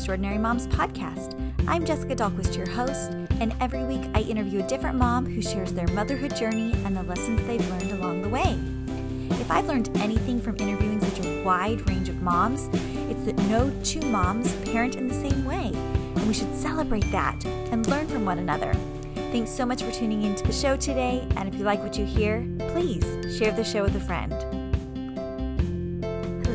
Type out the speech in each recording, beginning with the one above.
Extraordinary Moms podcast. I'm Jessica Dahlquist, your host, and every week I interview a different mom who shares their motherhood journey and the lessons they've learned along the way. If I've learned anything from interviewing such a wide range of moms, it's that no two moms parent in the same way, and we should celebrate that and learn from one another. Thanks so much for tuning into the show today, and if you like what you hear, please share the show with a friend.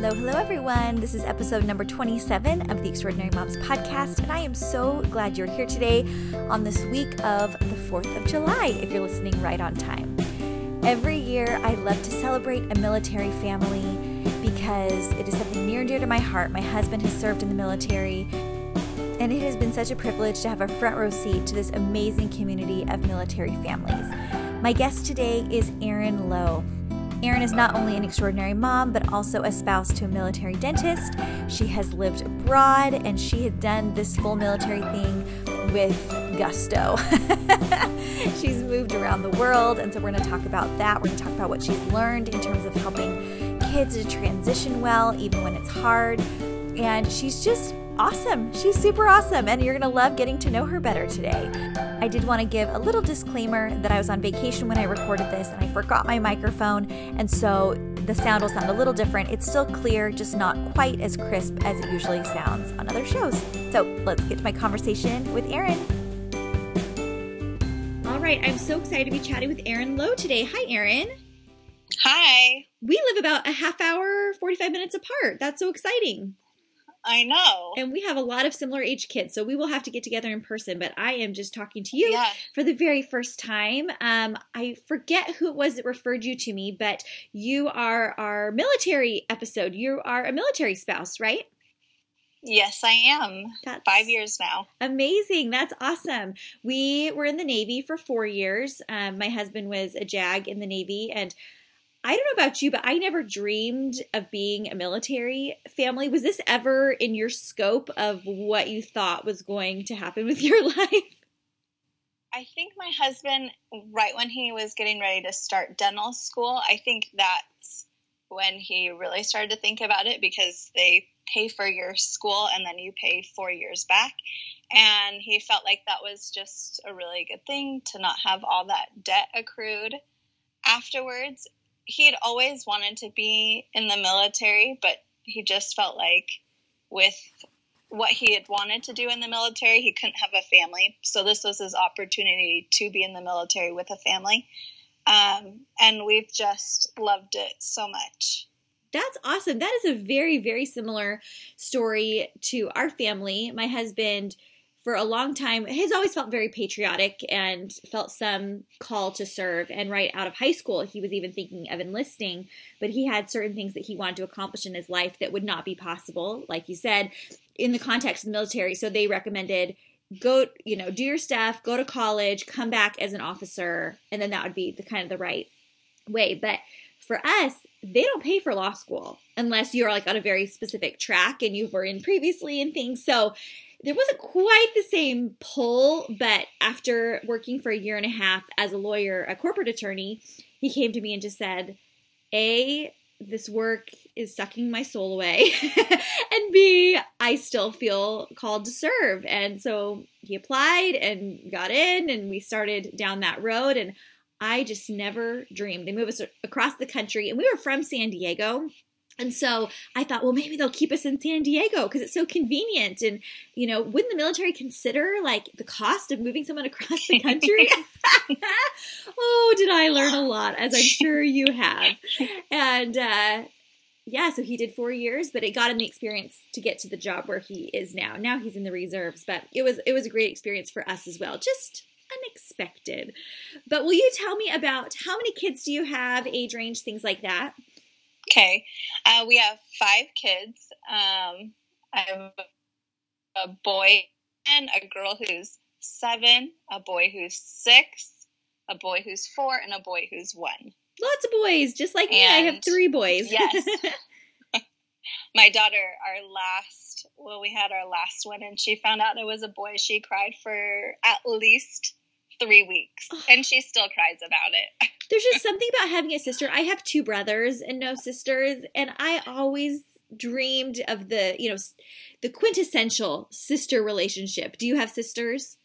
Hello, hello, everyone. This is episode number 27 of the Extraordinary Moms podcast, and I am so glad you're here today on this week of the 4th of July, if you're listening right on time. Every year, I love to celebrate a military family because it is something near and dear to my heart. My husband has served in the military, and it has been such a privilege to have a front row seat to this amazing community of military families. My guest today is Erin Lowe. Erin is not only an extraordinary mom, but also a spouse to a military dentist. She has lived abroad and she had done this full military thing with gusto. she's moved around the world, and so we're going to talk about that. We're going to talk about what she's learned in terms of helping kids to transition well, even when it's hard. And she's just awesome. She's super awesome, and you're going to love getting to know her better today. I did want to give a little disclaimer that I was on vacation when I recorded this and I forgot my microphone, and so the sound will sound a little different. It's still clear, just not quite as crisp as it usually sounds on other shows. So let's get to my conversation with Erin. All right, I'm so excited to be chatting with Erin Lowe today. Hi, Erin. Hi. We live about a half hour, 45 minutes apart. That's so exciting. I know. And we have a lot of similar age kids, so we will have to get together in person. But I am just talking to you Yeah. for the very first time. Um, I forget who it was that referred you to me, but you are our military episode. You are a military spouse, right? Yes, I am. That's Five years now. Amazing. That's awesome. We were in the Navy for four years. Um, my husband was a JAG in the Navy, and I don't know about you, but I never dreamed of being a military family. Was this ever in your scope of what you thought was going to happen with your life? I think my husband, right when he was getting ready to start dental school, I think that's when he really started to think about it because they pay for your school and then you pay four years back. And he felt like that was just a really good thing to not have all that debt accrued afterwards. He had always wanted to be in the military, but he just felt like with what he had wanted to do in the military, he couldn't have a family. So this was his opportunity to be in the military with a family. Um, and we've just loved it so much. That's awesome. That is a very, very similar story to our family. My husband, for a long time, has always felt very patriotic and felt some call to serve. And right out of high school, he was even thinking of enlisting, but he had certain things that he wanted to accomplish in his life that would not be possible, like you said, in the context of the military. So they recommended go, you know, do your stuff, go to college, come back as an officer, and then that would be the kind of the right way. But for us, they don't pay for law school unless you're like on a very specific track and you were in previously and things. So there wasn't quite the same pull, but after working for a year and a half as a lawyer, a corporate attorney, he came to me and just said, A, this work is sucking my soul away. and B, I still feel called to serve. And so he applied and got in, and we started down that road. And I just never dreamed. They moved us across the country, and we were from San Diego. And so I thought, well, maybe they'll keep us in San Diego because it's so convenient. And, you know, wouldn't the military consider like the cost of moving someone across the country? oh, did I learn a lot, as I'm sure you have. And, uh, yeah, so he did four years, but it got him the experience to get to the job where he is now. Now he's in the reserves, but it was it was a great experience for us as well. Just unexpected. But will you tell me about how many kids do you have, age range, things like that? Okay. Uh, we have five kids. Um, I have a boy and a girl who's seven, a boy who's six, a boy who's four, and a boy who's one. Lots of boys, just like me. I have three boys. Yes. My daughter, our last, well, we had our last one, and she found out it was a boy. She cried for at least three weeks, and she still cries about it. There's just something about having a sister. I have two brothers and no sisters, and I always dreamed of the, you know, the quintessential sister relationship. Do you have sisters?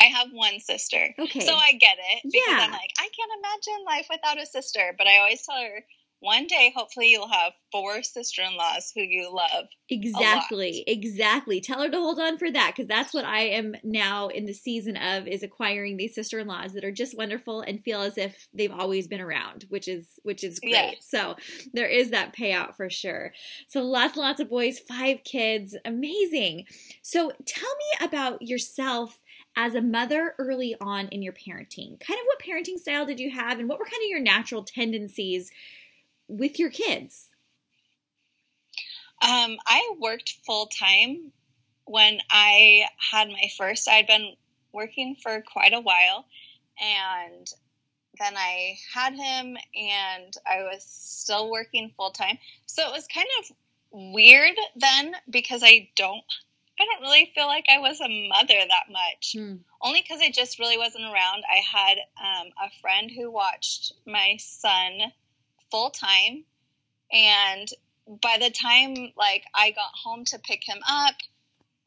I have one sister. Okay. So I get it because Yeah. I'm like, I can't imagine life without a sister. But I always tell her, one day, hopefully, you'll have four sister in laws who you love. Exactly, exactly. Tell her to hold on for that because that's what I am now in the season of is acquiring these sister-in-laws that are just wonderful and feel as if they've always been around, which is which is great. Yes. So there is that payout for sure. So lots and lots of boys, five kids, amazing. So tell me about yourself as a mother early on in your parenting. Kind of what parenting style did you have and what were kind of your natural tendencies with your kids? Um, I worked full time when I had my first. I'd been working for quite a while, and then I had him, and I was still working full time. So it was kind of weird then because I don't. I don't really feel like I was a mother that much. Only because I just really wasn't around. I had um, a friend who watched my son full time, and by the time like I got home to pick him up,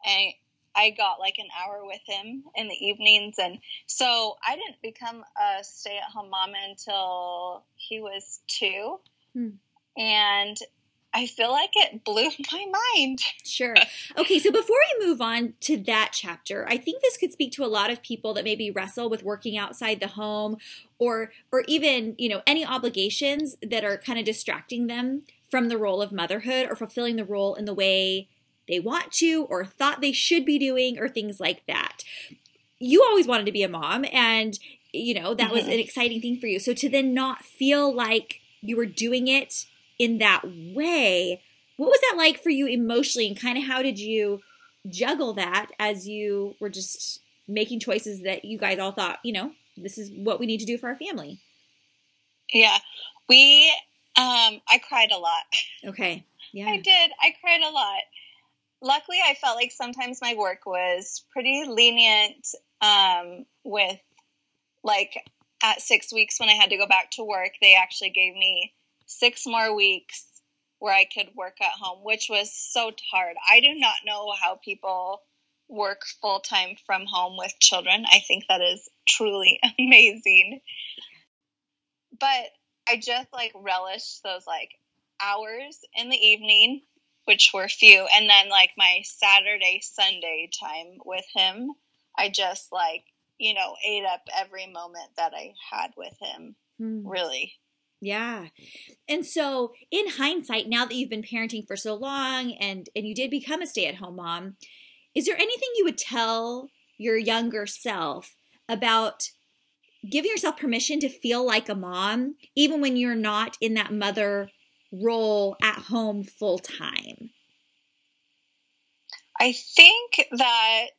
I I got like an hour with him in the evenings, and so I didn't become a stay at home mom until he was two, Hmm. and I feel like it blew my mind. Sure. Okay, so before we move on to that chapter, I think this could speak to a lot of people that maybe wrestle with working outside the home or or even, you know, any obligations that are kind of distracting them from the role of motherhood or fulfilling the role in the way they want to or thought they should be doing or things like that. You always wanted to be a mom and you know, that was Mhm. an exciting thing for you. So to then not feel like you were doing it in that way, what was that like for you emotionally and kind of how did you juggle that as you were just making choices that you guys all thought, you know, this is what we need to do for our family? Yeah, we. Um, I cried a lot. Okay. Yeah. I did. I cried a lot. Luckily, I felt like sometimes my work was pretty lenient um, with, like, at six weeks when I had to go back to work, they actually gave me six more weeks where I could work at home, which was so hard. I do not know how people work full time from home with children. I think that is truly amazing. But I just like relished those like hours in the evening, which were few, and then like my Saturday, Sunday time with him. I just like, you know, ate up every moment that I had with him, Hmm. really. Yeah. And so in hindsight, now that you've been parenting for so long and and you did become a stay-at-home mom, is there anything you would tell your younger self about giving yourself permission to feel like a mom even when you're not in that mother role at home full time? I think that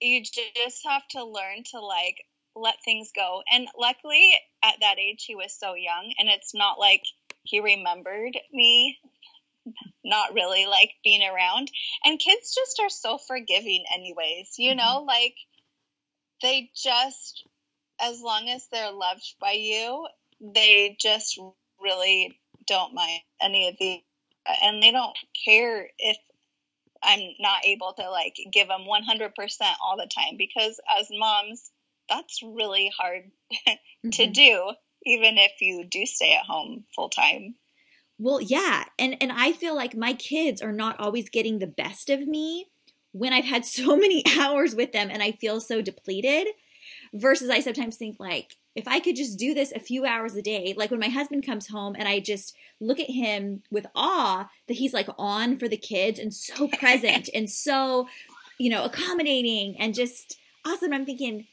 you just have to learn to like let things go. And luckily, at that age, he was so young, and it's not like he remembered me not really like being around. And kids just are so forgiving, anyways, you know, mm-hmm. like they just, as long as they're loved by you, they just really don't mind any of the, and they don't care if I'm not able to like give them 100% all the time because as moms, that's really hard to Mhm. do, even if you do stay at home full time. Well, yeah, and and I feel like my kids are not always getting the best of me when I've had so many hours with them and I feel so depleted versus I sometimes think like if I could just do this a few hours a day, like when my husband comes home and I just look at him with awe that he's like on for the kids and so present and so, you know, accommodating and just awesome. I'm thinking,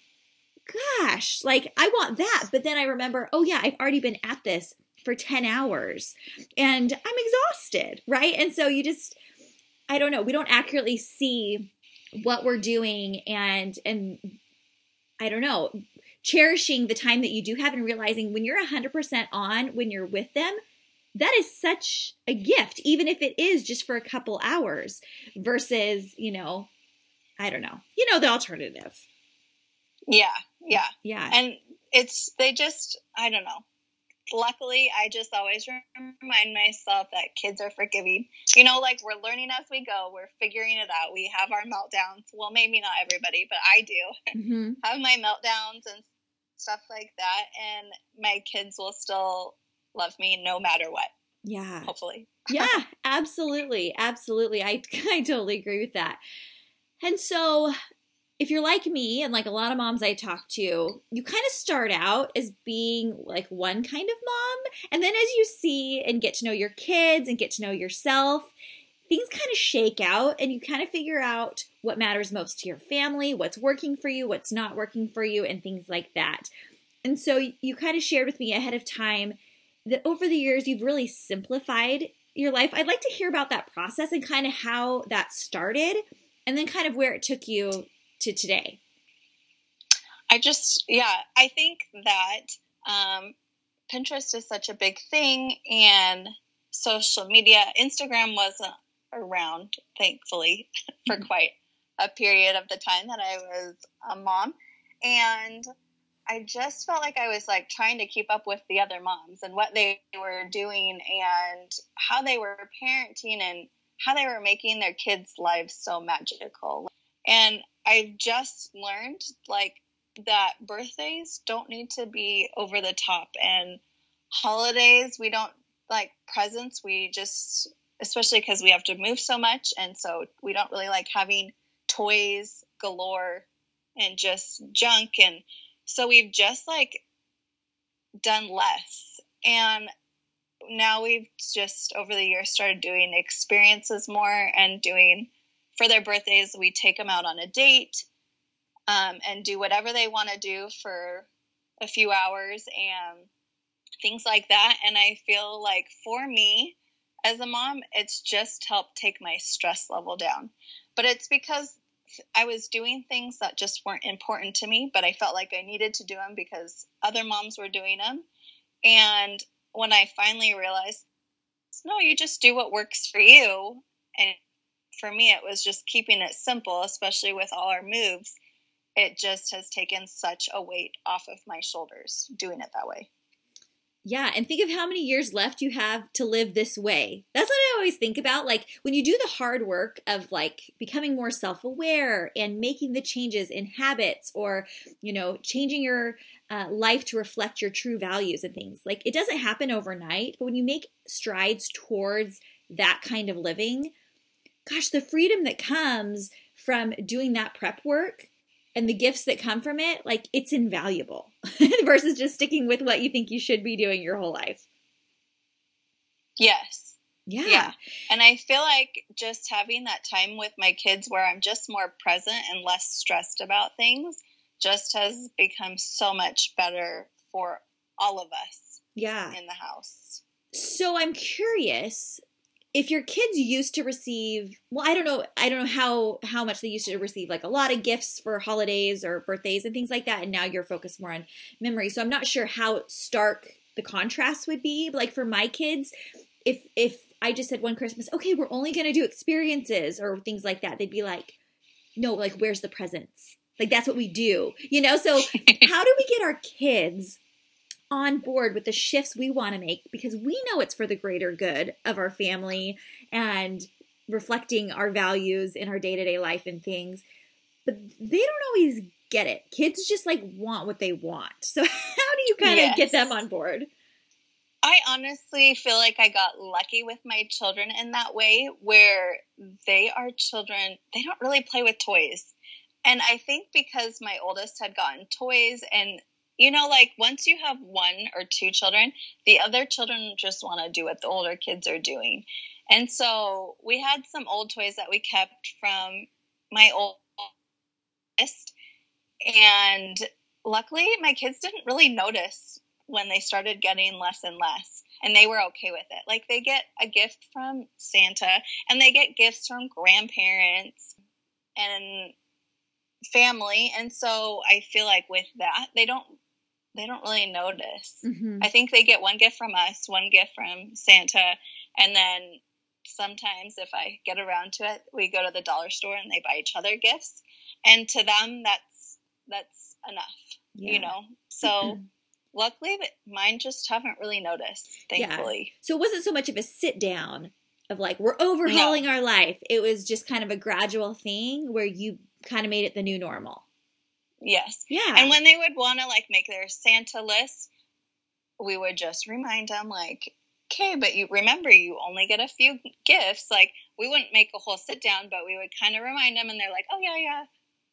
gosh, like I want that. But then I remember, oh yeah, I've already been at this for 10 hours and I'm exhausted, right? And so you just I don't know, we don't accurately see what we're doing and and I don't know, cherishing the time that you do have and realizing when you're 100% on when you're with them, that is such a gift even if it is just for a couple hours versus, you know, I don't know. You know the alternative. Yeah, yeah. Yeah. And it's, they just, I don't know. luckily, I just always remind myself that kids are forgiving. You know, like we're learning as we go, we're figuring it out. We have our meltdowns. Well, maybe not everybody, but I do mm-hmm. have my meltdowns and stuff like that. And my kids will still love me no matter what. Yeah. Hopefully. yeah, absolutely. Absolutely. I, I totally agree with that. And so if you're like me and like a lot of moms I talk to, you kind of start out as being like one kind of mom. And then as you see and get to know your kids and get to know yourself, things kind of shake out and you kind of figure out what matters most to your family, what's working for you, what's not working for you, and things like that. And so you kind of shared with me ahead of time that over the years you've really simplified your life. I'd like to hear about that process and kind of how that started and then kind of where it took you to today? I just, yeah, I think that um, Pinterest is such a big thing, and social media, Instagram wasn't around, thankfully, for mm-hmm. quite a period of the time that I was a mom. And I just felt like I was like trying to keep up with the other moms and what they were doing and how they were parenting and how they were making their kids' lives so magical. And I've just learned like that birthdays don't need to be over the top and holidays we don't like presents we just especially because we have to move so much and so we don't really like having toys galore and just junk and so we've just like done less. And now we've just over the years started doing experiences more and doing for their birthdays, we take them out on a date um, and do whatever they want to do for a few hours and things like that. And I feel like for me as a mom, it's just helped take my stress level down. But it's because I was doing things that just weren't important to me, but I felt like I needed to do them because other moms were doing them. And when I finally realized, no, you just do what works for you and for me, it was just keeping it simple, especially with all our moves. It just has taken such a weight off of my shoulders doing it that way. Yeah, and think of how many years left you have to live this way. That's what I always think about. Like when you do the hard work of like becoming more self aware and making the changes in habits or, you know, changing your uh, life to reflect your true values and things. Like it doesn't happen overnight, but when you make strides towards that kind of living, gosh, the freedom that comes from doing that prep work and the gifts that come from it, like it's invaluable versus just sticking with what you think you should be doing your whole life. Yes. Yeah. Yeah. And I feel like just having that time with my kids where I'm just more present and less stressed about things just has become so much better for all of us. Yeah. In the house. So I'm curious if your kids used to receive well i don't know i don't know how how much they used to receive like a lot of gifts for holidays or birthdays and things like that and now you're focused more on memory. So i'm not sure how stark the contrast would be but like for my kids if if i just said one christmas okay we're only going to do experiences or things like that they'd be like no like where's the presents? Like that's what we do you know? So how do we get our kids on board with the shifts we want to make because we know it's for the greater good of our family and reflecting our values in our day-to-day life and things but they don't always get it kids just like want what they want so how do you kind yes. of get them on board I honestly feel like I got lucky with my children in that way where they are children, they don't really play with toys. And I think because my oldest had gotten toys and you know, like once you have one or two children, the other children just want to do what the older kids are doing. And so we had some old toys that we kept from my oldest. And luckily, my kids didn't really notice when they started getting less and less. And they were okay with it. Like they get a gift from Santa and they get gifts from grandparents and family. And so I feel like with that, they don't they don't really notice. Mm-hmm. I think they get one gift from us, one gift from Santa, and then sometimes if I get around to it, we go to the dollar store and they buy each other gifts. And to them that's that's enough. Yeah. You know? So luckily, mine just haven't really noticed. Thankfully. Yeah. So it wasn't so much of a sit down of like we're overhauling no. our life. It was just kind of a gradual thing where you kind of made it the new normal. Yes. Yeah. And when they would want to like make their Santa list, we would just remind them like, okay, but you remember you only get a few gifts. Like we wouldn't make a whole sit down, but we would kind of remind them, and they're like, oh yeah, yeah.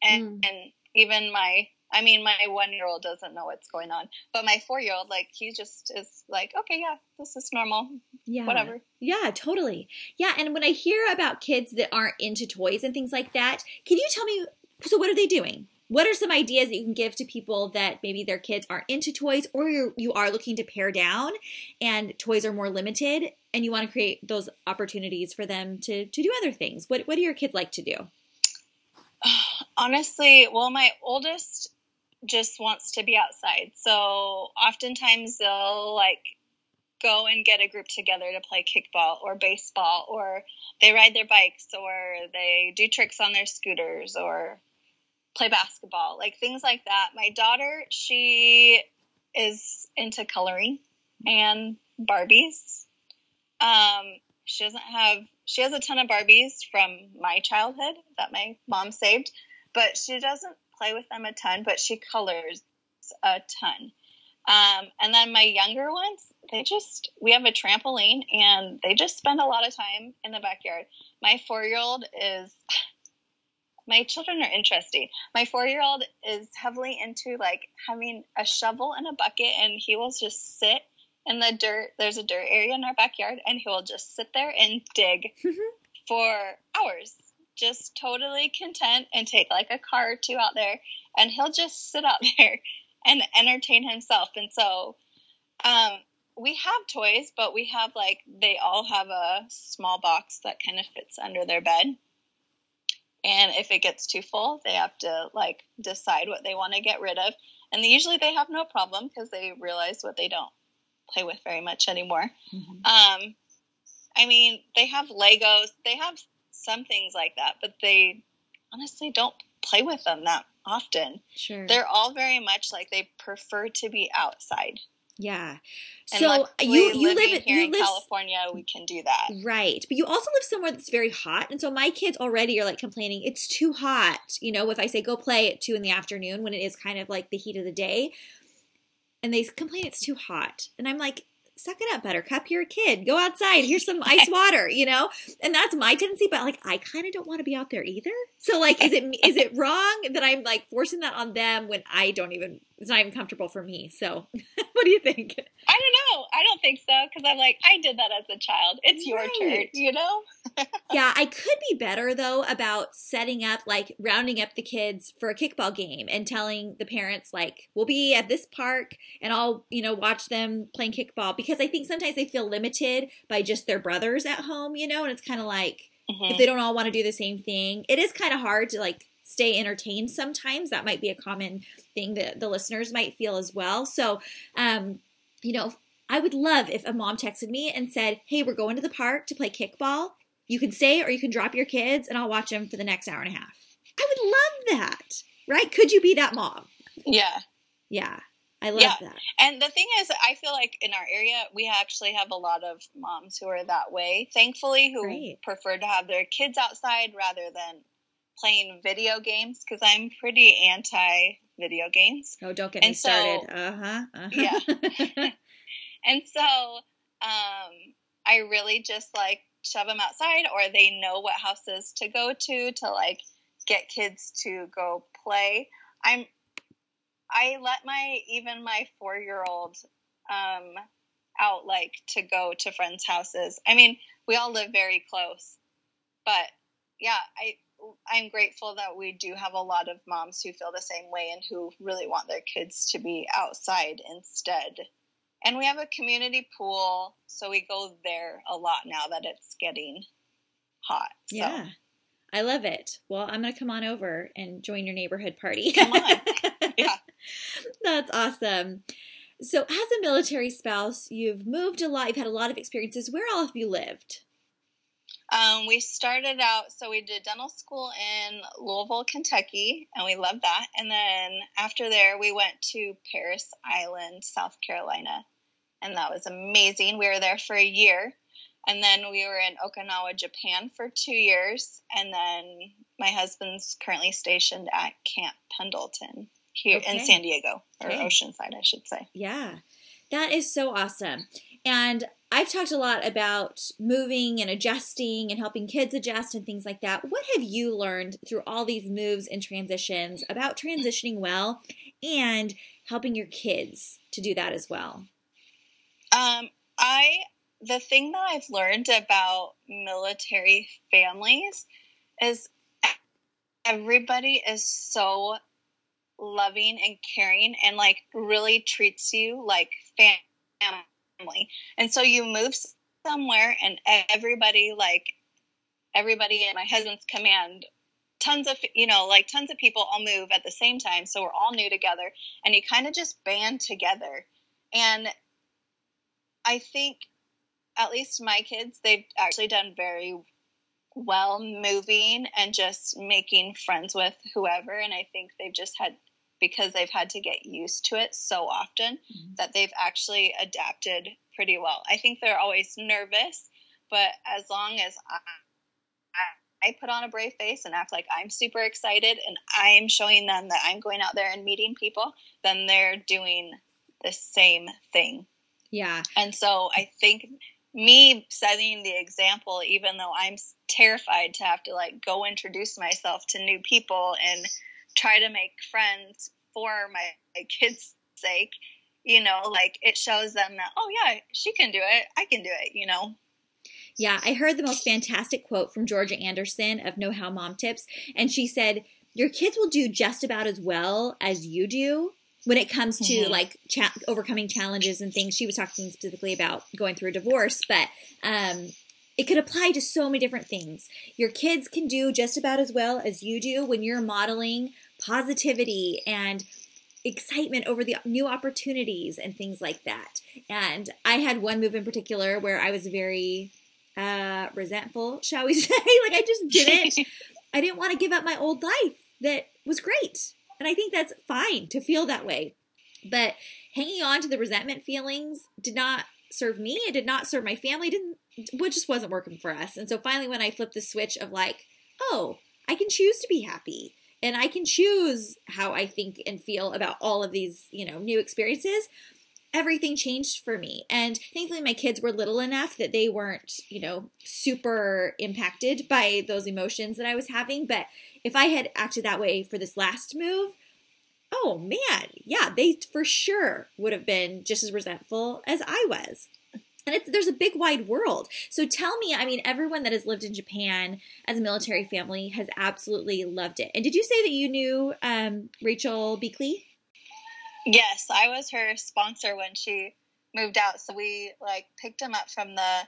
And mm. and even my I mean, my one year old doesn't know what's going on, but my four year old, like, he just is like, okay, yeah, this is normal. Yeah. Whatever. Yeah, totally. Yeah. And when I hear about kids that aren't into toys and things like that, can you tell me? So, what are they doing? What are some ideas that you can give to people that maybe their kids aren't into toys or you're, you are looking to pare down and toys are more limited and you want to create those opportunities for them to, to do other things? What, what do your kids like to do? Honestly, well, my oldest just wants to be outside. So oftentimes they'll like go and get a group together to play kickball or baseball or they ride their bikes or they do tricks on their scooters or play basketball, like things like that. My daughter, she is into coloring and Barbies. Um, she doesn't have she has a ton of Barbies from my childhood that my mom saved, but she doesn't play with them a ton, but she colors a ton. Um, and then my younger ones, they just, we have a trampoline and they just spend a lot of time in the backyard. My four year old is, my children are interesting. My four year old is heavily into like having a shovel and a bucket and he will just sit in the dirt. There's a dirt area in our backyard and he will just sit there and dig for hours just totally content and take like a car or two out there and he'll just sit out there and entertain himself. And so um, we have toys, but we have like they all have a small box that kind of fits under their bed. And if it gets too full, they have to like decide what they want to get rid of. And they, usually they have no problem because they realize what they don't play with very much anymore. Mm-hmm. Um, I mean, they have Legos. They have some things like that, but they honestly don't play with them that often. Sure. They're all very much like they prefer to be outside. Yeah. And so you you live here you in live, California, we can do that. Right. But you also live somewhere that's very hot. And so my kids already are like complaining, it's too hot. You know, if I say go play at two in the afternoon when it is kind of like the heat of the day. And they complain it's too hot. And I'm like, suck it up, Buttercup. You're a kid. Go outside. Here's some ice water, you know? And that's my tendency, but like I kind of don't want to be out there either. So like is it is it wrong that I'm like forcing that on them when I don't even it's not even comfortable for me. So what do you think? I don't know. I don't think so because I'm like I did that as a child. It's your turn, you know? yeah, I could be better though about setting up like rounding up the kids for a kickball game and telling the parents like we'll be at this park and I'll, you know, watch them playing kickball because I think sometimes they feel limited by just their brothers at home, you know, and it's kind of like mm-hmm. if they don't all want to do the same thing. It is kind of hard to like stay entertained sometimes. That might be a common thing that the listeners might feel as well. So, um, you know, I would love if a mom texted me and said, Hey, we're going to the park to play kickball. You can stay or you can drop your kids and I'll watch them for the next hour and a half. I would love that. Right? Could you be that mom? Yeah. Yeah. I love yeah. that. And the thing is, I feel like in our area, we actually have a lot of moms who are that way, thankfully, who Great. prefer to have their kids outside rather than playing video games because I'm pretty anti video games. Oh, don't get and me so, started. Uh-huh. uh-huh. Yeah. and so um, I really just like shove them outside or they know what houses to go to to like get kids to go play. I'm I let my even my 4-year-old um out like to go to friends' houses. I mean, we all live very close. But yeah, I I'm grateful that we do have a lot of moms who feel the same way and who really want their kids to be outside instead. And we have a community pool, so we go there a lot now that it's getting hot. So. Yeah. I love it. Well, I'm going to come on over and join your neighborhood party. Come on. yeah. That's awesome. So, as a military spouse, you've moved a lot, you've had a lot of experiences. Where all have you lived? Um, we started out, so we did dental school in Louisville, Kentucky, and we loved that. And then after there, we went to Parris Island, South Carolina, and that was amazing. We were there for a year. And then we were in Okinawa, Japan for two years. And then my husband's currently stationed at Camp Pendleton here okay. in San Diego, or okay. Oceanside, I should say. Yeah, that is so awesome. And I've talked a lot about moving and adjusting and helping kids adjust and things like that. What have you learned through all these moves and transitions about transitioning well and helping your kids to do that as well? Um, I the thing that I've learned about military families is everybody is so loving and caring and like really treats you like family. And so you move somewhere and everybody like everybody in my husband's command tons of you know like tons of people all move at the same time so we're all new together and you kind of just band together and i think at least my kids, they've actually done very well moving and just making friends with whoever. And I think they've just had, because they've had to get used to it so often, mm-hmm. that they've actually adapted pretty well. I think they're always nervous, but as long as I, I put on a brave face and act like I'm super excited and I'm showing them that I'm going out there and meeting people, then they're doing the same thing. Yeah. And so I think me setting the example, even though I'm terrified to have to like go introduce myself to new people and try to make friends for my, my kids' sake, you know, like it shows them that, oh, yeah, she can do it. I can do it, you know. Yeah, I heard the most fantastic quote from Georgia Anderson of Know How Mom Tips. And she said, Your kids will do just about as well as you do when it comes to mm-hmm. like cha- overcoming challenges and things she was talking specifically about going through a divorce but um, it could apply to so many different things. Your kids can do just about as well as you do when you're modeling positivity and excitement over the new opportunities and things like that. And i had one move in particular where i was very uh, resentful shall we say? Like i just didn't. I didn't want to give up my old life that was great and I think that's fine to feel that way. But hanging on to the resentment feelings did not serve me. It did not serve my family. It didn't what just wasn't working for us. And so finally when I flipped the switch of like, oh, I can choose to be happy and I can choose how I think and feel about all of these, you know, new experiences, everything changed for me. And thankfully, my kids were little enough that they weren't, you know, super impacted by those emotions that I was having. But if I had acted that way for this last move, oh man, yeah, they for sure would have been just as resentful as I was. And there's a big wide world. So tell me, I mean, everyone that has lived in Japan as a military family has absolutely loved it. And did you say that you knew um, Rachel Beakley? Yes, I was her sponsor when she moved out. So we like picked them up from the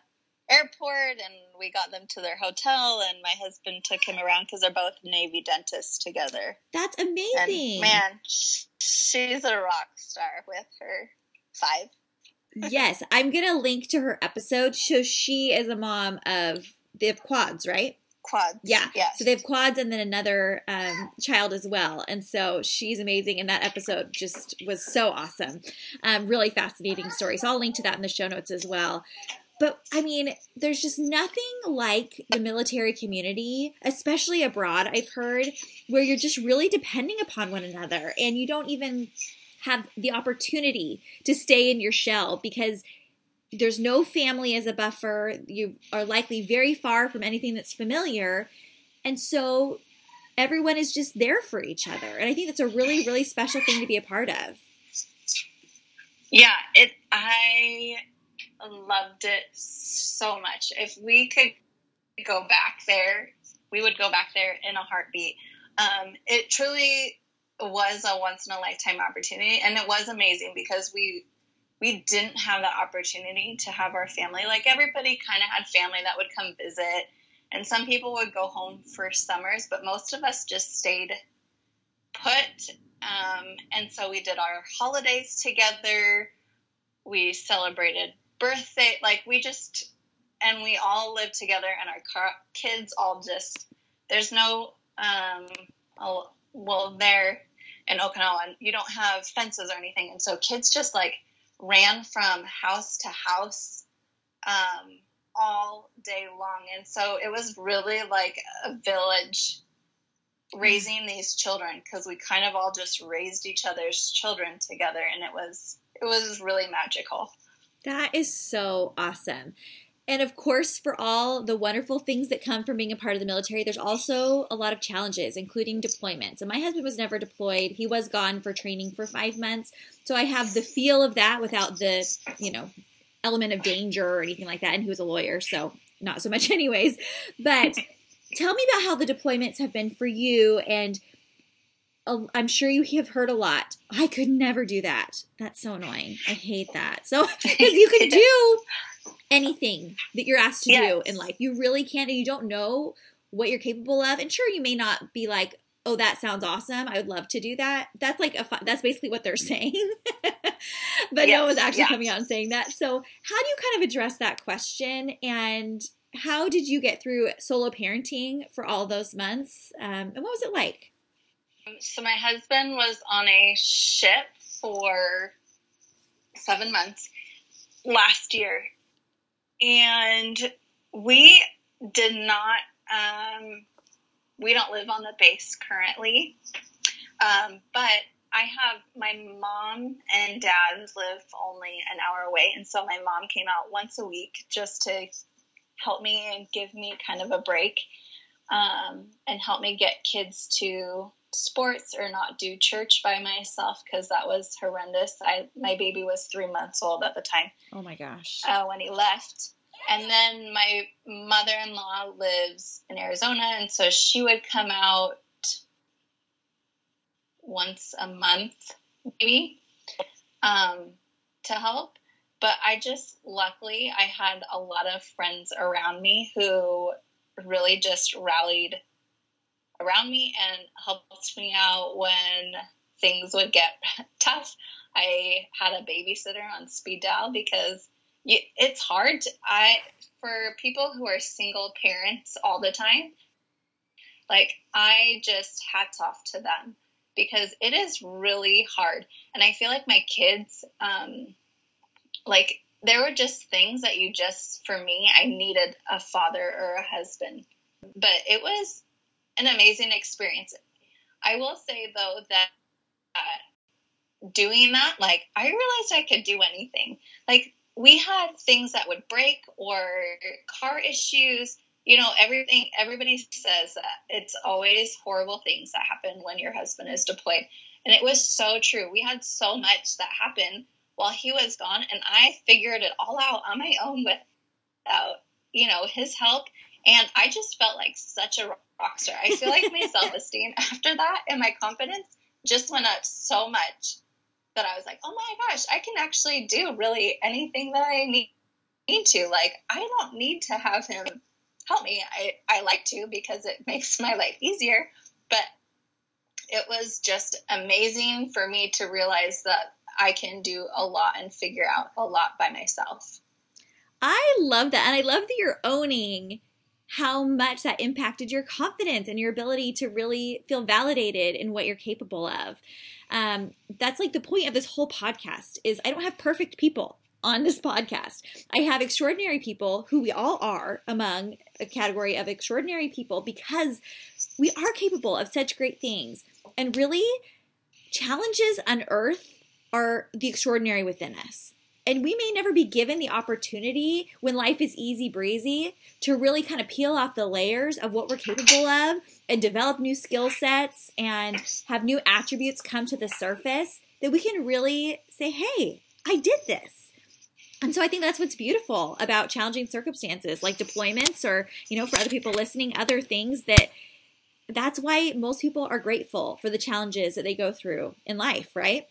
airport and we got them to their hotel and my husband took him around because they're both navy dentists together. That's amazing. and man she's a rock star with her five. Yes i'm gonna link to her episode. So she is a mom of they have quads right quads. Yeah. So they have quads and then another um, child as well. And so she's amazing. And that episode just was so awesome. Um, really fascinating story. So i'll link to that in the show notes as well. But I mean, there's just nothing like the military community, especially abroad, I've heard, where you're just really depending upon one another and you don't even have the opportunity to stay in your shell because there's no family as a buffer. You are likely very far from anything that's familiar. And so everyone is just there for each other. And I think that's a really, really special thing to be a part of. Yeah, it I loved it so much. If we could go back there, we would go back there in a heartbeat. Um, it truly was a once in a lifetime opportunity, and it was amazing because we we didn't have the opportunity to have our family. Like everybody kind of had family that would come visit, and some people would go home for summers, but most of us just stayed put. Um, and so we did our holidays together. We celebrated birthday like we just and we all lived together, and our car- kids all just there's no um, well there in Okinawa, you don't have fences or anything, and so kids just like ran from house to house um, all day long, and so it was really like a village raising these children because we kind of all just raised each other's children together, and it was it was really magical. That is so awesome. And of course, for all the wonderful things that come from being a part of the military, there's also a lot of challenges, including deployments. And my husband was never deployed. He was gone for training for five months. So I have the feel of that without the, you know, element of danger or anything like that. And he was a lawyer, so not so much, anyways. But tell me about how the deployments have been for you. And I'm sure you have heard a lot. I could never do that. That's so annoying. I hate that. So, because you can do anything that you're asked to yes. do in life. You really can't, and you don't know what you're capable of. And sure, you may not be like, oh, that sounds awesome. I would love to do that. That's like a fun, that's basically what they're saying. but yes, no one's actually coming out and saying that. So, how do you kind of address that question? And how did you get through solo parenting for all those months? Um, and what was it like? So, my husband was on a ship for seven months last year. And we did not um, we don't live on the base currently. Um, but i have my mom and dad live only an hour away. And so my mom came out once a week just to help me and give me kind of a break um, and help me get kids to sports or not do church by myself because that was horrendous. I my baby was three months old at the time. Oh my gosh! Uh, when he left, and then my mother-in-law lives in Arizona, and so she would come out once a month, maybe, um, to help. But I just luckily I had a lot of friends around me who really just rallied around me and helped me out when things would get tough. I had a babysitter on speed dial because you, it's hard. To, I for people who are single parents all the time, like I just hats off to them because it is really hard. And I feel like my kids, um, like there were just things that you just for me, I needed a father or a husband. But it was an amazing experience. I will say though that uh, doing that, like I realized I could do anything. Like we had things that would break or car issues. You know, everything. Everybody says that it's always horrible things that happen when your husband is deployed, and it was so true. We had so much that happened while he was gone, and I figured it all out on my own without you know his help and I just felt like such a rock star. I feel like my self esteem after that and my confidence just went up so much that I was like, oh my gosh, I can actually do really anything that I need, need to. Like, I don't need to have him help me. I, I like to because it makes my life easier. But it was just amazing for me to realize that I can do a lot and figure out a lot by myself. I love that. And I love that you're owning how much that impacted your confidence and your ability to really feel validated in what you're capable of. Um, that's like the point of this whole podcast is I don't have perfect people on this podcast. I have extraordinary people who we all are among a category of extraordinary people because we are capable of such great things. And really, challenges unearthed are the extraordinary within us and we may never be given the opportunity when life is easy breezy to really kind of peel off the layers of what we're capable of and develop new skill sets and have new attributes come to the surface that we can really say, hey, I did this. And so I think that's what's beautiful about challenging circumstances like deployments or, you know, for other people listening, other things that that's why most people are grateful for the challenges that they go through in life, right?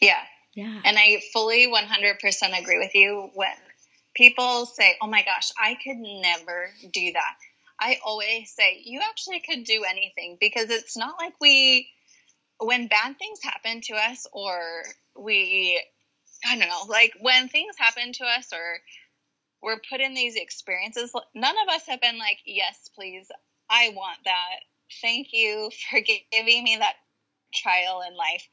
Yeah, yeah. And I fully 100% agree with you when people say, oh my gosh, I could never do that. I always say, you actually could do anything because it's not like we, when bad things happen to us or we, I don't know, like when things happen to us or we're put in these experiences. None of us have been like, yes, please, I want that. Thank you for giving me that trial in life.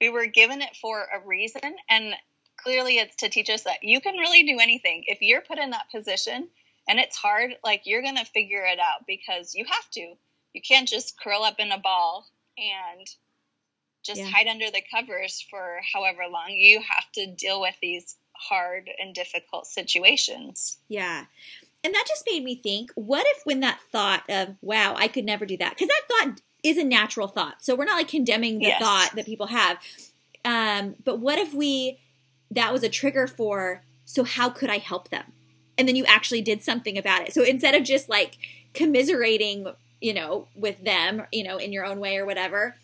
We were given it for a reason, and clearly it's to teach us that you can really do anything. If you're put in that position and it's hard, like you're going to figure it out because you have to. You can't just curl up in a ball and just yeah. hide under the covers for however long. You have to deal with these hard and difficult situations. Yeah. And that just made me think what if, when that thought of, wow, I could never do that, because that thought is a natural thought. So we're not like condemning the yes. thought that people have. Um, but what if we, that was a trigger for, so how could I help them? And then you actually did something about it. So instead of just like commiserating, you know, with them, you know, in your own way or whatever,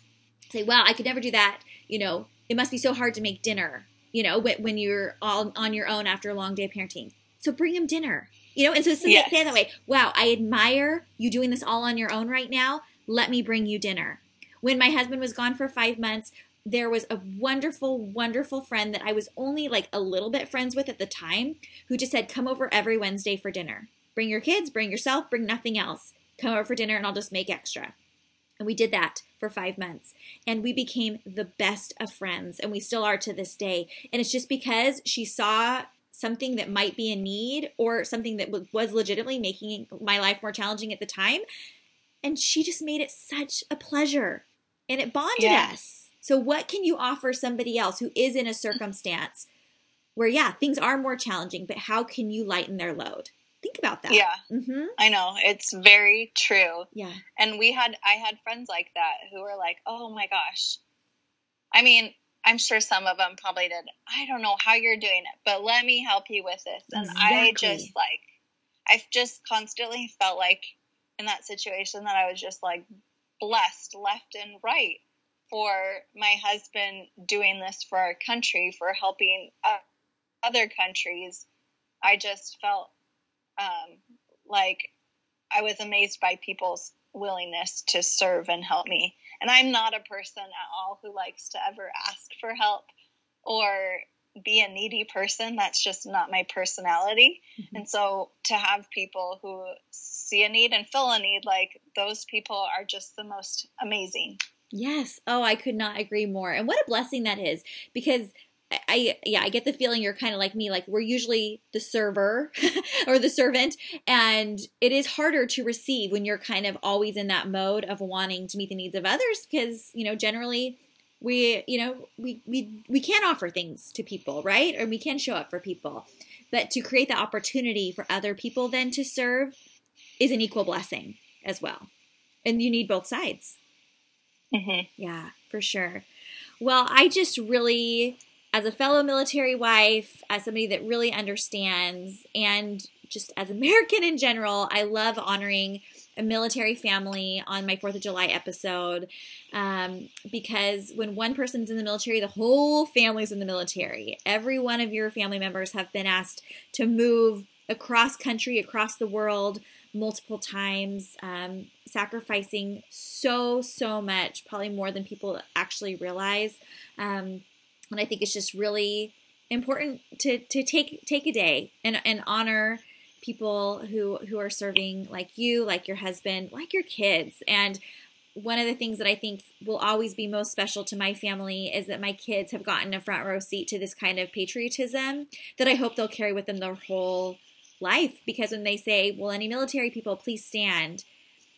say, wow, I could never do that. You know, it must be so hard to make dinner, you know, when you're all on your own after a long day of parenting. So bring them dinner, you know, and so yes. say that way, wow, I admire you doing this all on your own right now. Let me bring you dinner. When my husband was gone for five months, there was a wonderful, wonderful friend that I was only like a little bit friends with at the time who just said, Come over every Wednesday for dinner. Bring your kids, bring yourself, bring nothing else. Come over for dinner and I'll just make extra. And we did that for five months. And we became the best of friends. And we still are to this day. And it's just because she saw something that might be a need or something that was legitimately making my life more challenging at the time. And she just made it such a pleasure. And it bonded yeah. us. So, what can you offer somebody else who is in a circumstance where, yeah, things are more challenging, but how can you lighten their load? Think about that. Yeah. Mm-hmm. I know. It's very true. Yeah. And we had, I had friends like that who were like, oh my gosh. I mean, I'm sure some of them probably did. I don't know how you're doing it, but let me help you with this. And exactly. I just like, I've just constantly felt like in that situation that I was just like blessed left and right for my husband doing this for our country, for helping other countries. I just felt um, like I was amazed by people's willingness to serve and help me. And I'm not a person at all who likes to ever ask for help or be a needy person. That's just not my personality. Mm-hmm. And so to have people who see a need and fill a need, like those people are just the most amazing. Yes. Oh, I could not agree more. And what a blessing that is because I yeah, I get the feeling you're kind of like me. Like we're usually the server or the servant, and it is harder to receive when you're kind of always in that mode of wanting to meet the needs of others because you know generally we you know we we we can offer things to people right or we can show up for people but to create the opportunity for other people then to serve is an equal blessing as well and you need both sides mm-hmm. yeah for sure well i just really as a fellow military wife, as somebody that really understands, and just as American in general, I love honoring a military family on my 4th of July episode um, because when one person's in the military, the whole family's in the military. Every one of your family members have been asked to move across country, across the world multiple times, um, sacrificing so, so much, probably more than people actually realize. Um, and I think it's just really important to to take take a day and and honor people who who are serving like you, like your husband, like your kids. And one of the things that I think will always be most special to my family is that my kids have gotten a front row seat to this kind of patriotism that I hope they'll carry with them their whole life. Because when they say, "Will any military people please stand?"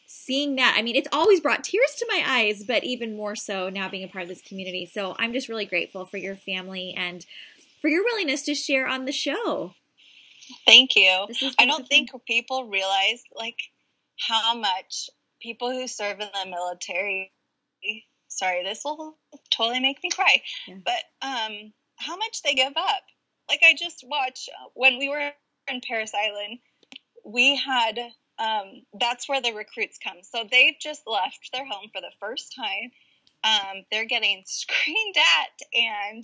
Seeing that, I mean, it's always brought tears to my eyes, but even more so now being a part of this community. So I'm just really grateful for your family and for your willingness to share on the show. Thank you. I don't think people realize like how much people who serve in the military sorry, this will totally make me cry. Yeah. But um how much they give up. Like I just watch when we were in Parris Island, we had um, that's where the recruits come. So they've just left their home for the first time. Um, they're getting screamed at and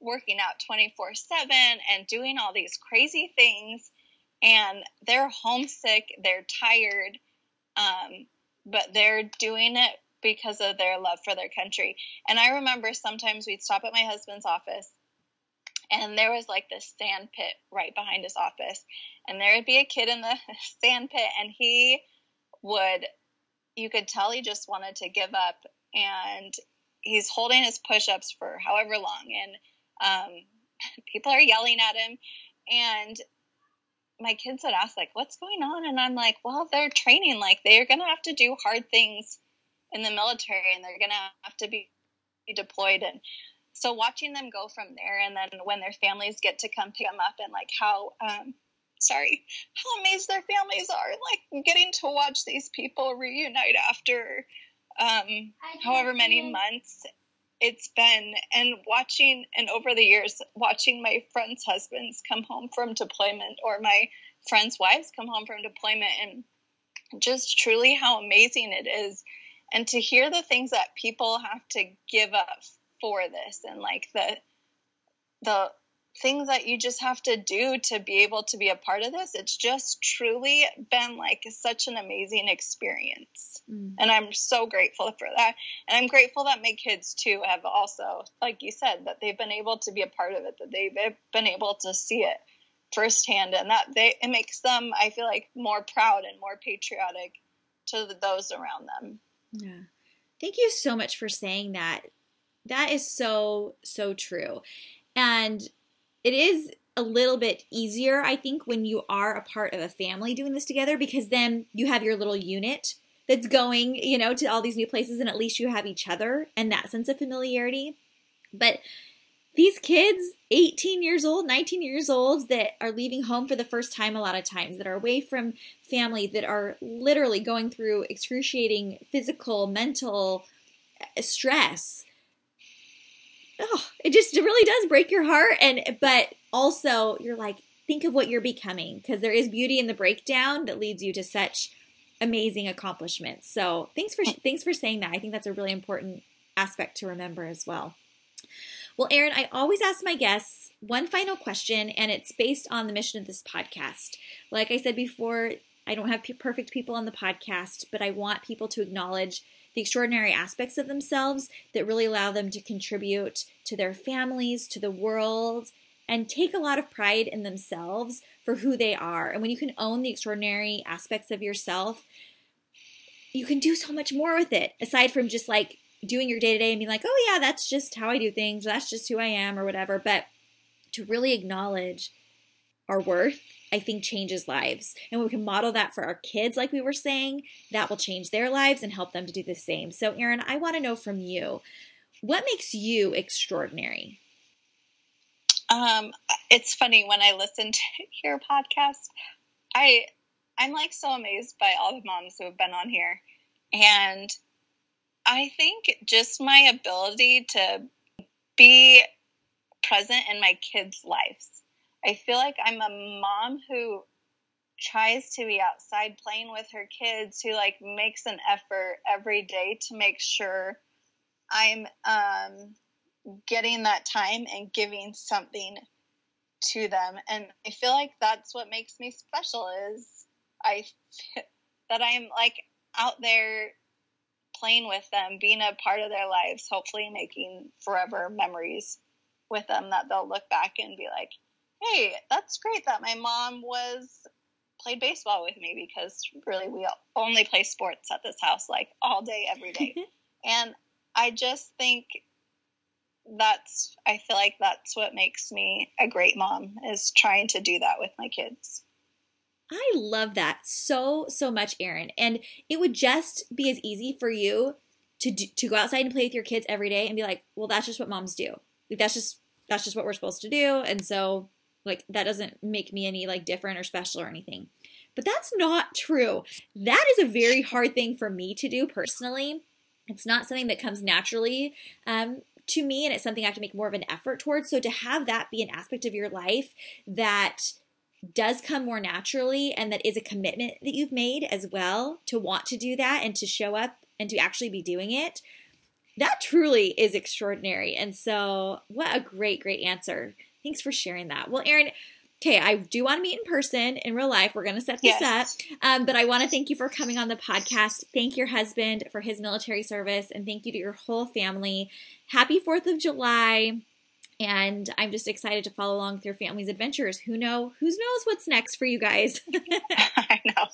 working out 24 7 and doing all these crazy things. And they're homesick, they're tired, um, but they're doing it because of their love for their country. And I remember sometimes we'd stop at my husband's office and there was like this sand pit right behind his office and there would be a kid in the sand pit and he would you could tell he just wanted to give up and he's holding his push-ups for however long and um, people are yelling at him and my kids would ask like what's going on? And i'm like well they're training like they're gonna have to do hard things in the military and they're gonna have to be deployed and so watching them go from there and then when their families get to come pick them up and like how um, sorry how amazed their families are like getting to watch these people reunite after um, however many months it's been and watching and over the years watching my friends husbands come home from deployment or my friends wives come home from deployment and just truly how amazing it is. And to hear the things that people have to give up for this and like the the things that you just have to do to be able to be a part of this it's just truly been like such an amazing experience. Mm. and i'm so grateful for that. And i'm grateful that my kids too have also like you said that they've been able to be a part of it that they've been able to see it firsthand and that they it makes them i feel like more proud and more patriotic to those around them. Yeah. Thank you so much for saying that that is so, so true. And it is a little bit easier, I think, when you are a part of a family doing this together because then you have your little unit that's going, you know, to all these new places and at least you have each other and that sense of familiarity. But these kids, 18 years old, 19 years old, that are leaving home for the first time a lot of times, that are away from family, that are literally going through excruciating physical, mental uh, stress oh, it just really does break your heart. And but also you're like, think of what you're becoming because there is beauty in the breakdown that leads you to such amazing accomplishments. So thanks for oh. thanks for saying that. I think that's a really important aspect to remember as well. Well, Erin, I always ask my guests one final question, and it's based on the mission of this podcast. Like I said before, I don't have perfect people on the podcast, but I want people to acknowledge the extraordinary aspects of themselves that really allow them to contribute to their families, to the world, and take a lot of pride in themselves for who they are. And when you can own the extraordinary aspects of yourself, you can do so much more with it aside from just like doing your day to day and being like, oh, yeah, that's just how I do things. That's just who I am or whatever. But to really acknowledge our worth I think changes lives. And we can model that for our kids, like we were saying, that will change their lives and help them to do the same. So, Erin, I want to know from you what makes you extraordinary? Um, it's funny when I listen to your podcast, I I'm like so amazed by all the moms who have been on here. And I think just my ability to be present in my kids' lives I feel like I'm a mom who tries to be outside playing with her kids, who like makes an effort every day to make sure I'm um, getting that time and giving something to them. And I feel like that's what makes me special is I that I'm like out there playing with them, being a part of their lives, hopefully making forever memories with them that they'll look back and be like, hey, that's great that my mom was played baseball with me because really we only play sports at this house like all day every day. and I just think that's I feel like that's what makes me a great mom is trying to do that with my kids. I love that so so much, Erin. And it would just be as easy for you to do, to go outside and play with your kids every day and be like, "Well, that's just what moms do. Like that's just that's just what we're supposed to do." And so like that doesn't make me any like different or special or anything. But that's not true. That is a very hard thing for me to do personally. It's not something that comes naturally um, to me, and it's something I have to make more of an effort towards. So to have that be an aspect of your life that does come more naturally and that is a commitment that you've made as well to want to do that and to show up and to actually be doing it, that truly is extraordinary. And so, what a great, great answer. Thanks for sharing that. Well, Erin, okay, I do want to meet in person in real life. We're going to set this yes. up. Um, but I want to thank you for coming on the podcast. Thank your husband for his military service and thank you to your whole family. Happy 4th of July. and I'm just excited to follow along with your family's adventures. Who know? Who knows what's next for you guys? I know.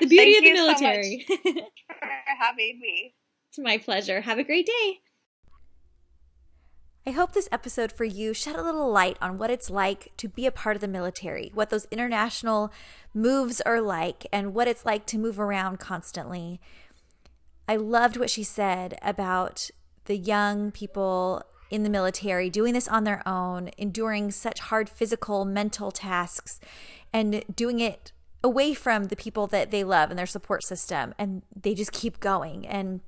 the beauty Thank of the you so military. For having me. it's my pleasure. Have a great day. I hope this episode for you shed a little light on what it's like to be a part of the military, what those international moves are like, and what it's like to move around constantly. I loved what she said about the young people in the military doing this on their own, enduring such hard physical, mental tasks, and doing it away from the people that they love and their support system. And they just keep going. And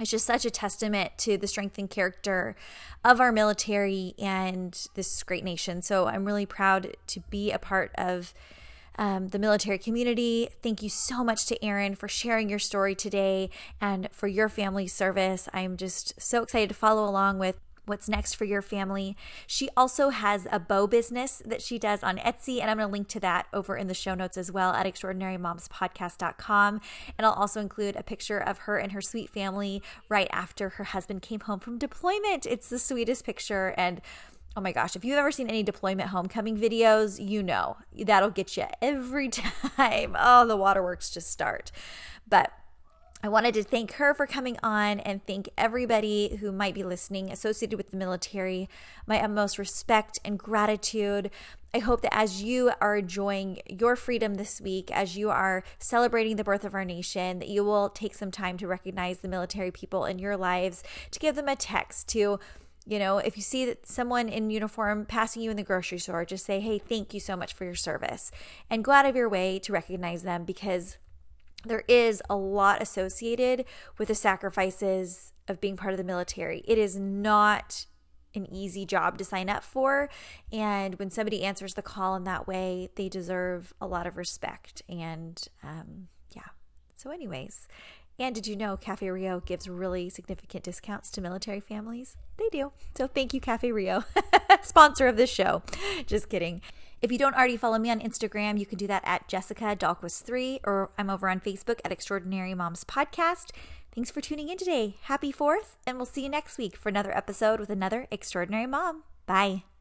it's just such a testament to the strength and character of our military and this great nation. So I'm really proud to be a part of um, the military community. Thank you so much to Erin for sharing your story today and for your family service. I'm just so excited to follow along with what's next for your family. She also has a bow business that she does on Etsy, and I'm going to link to that over in the show notes as well at extraordinarymomspodcast.com. And I'll also include a picture of her and her sweet family right after her husband came home from deployment. It's the sweetest picture and Oh my gosh, if you've ever seen any deployment homecoming videos, you know that'll get you every time. Oh, the waterworks just start. But I wanted to thank her for coming on and thank everybody who might be listening associated with the military. My utmost respect and gratitude. I hope that as you are enjoying your freedom this week, as you are celebrating the birth of our nation, that you will take some time to recognize the military people in your lives, to give them a text, to you know, if you see someone in uniform passing you in the grocery store, just say, hey, thank you so much for your service. And go out of your way to recognize them because there is a lot associated with the sacrifices of being part of the military. It is not an easy job to sign up for. And when somebody answers the call in that way, they deserve a lot of respect. And um, yeah. So, anyways, and did you know Cafe Rio gives really significant discounts to military families? They do. So thank you, Cafe Rio, sponsor of this show. Just kidding. If you don't already follow me on Instagram, you can do that at Jessica Dahlquist3, or I'm over on Facebook at Extraordinary Moms Podcast. Thanks for tuning in today. Happy 4th, and we'll see you next week for another episode with another extraordinary mom. Bye.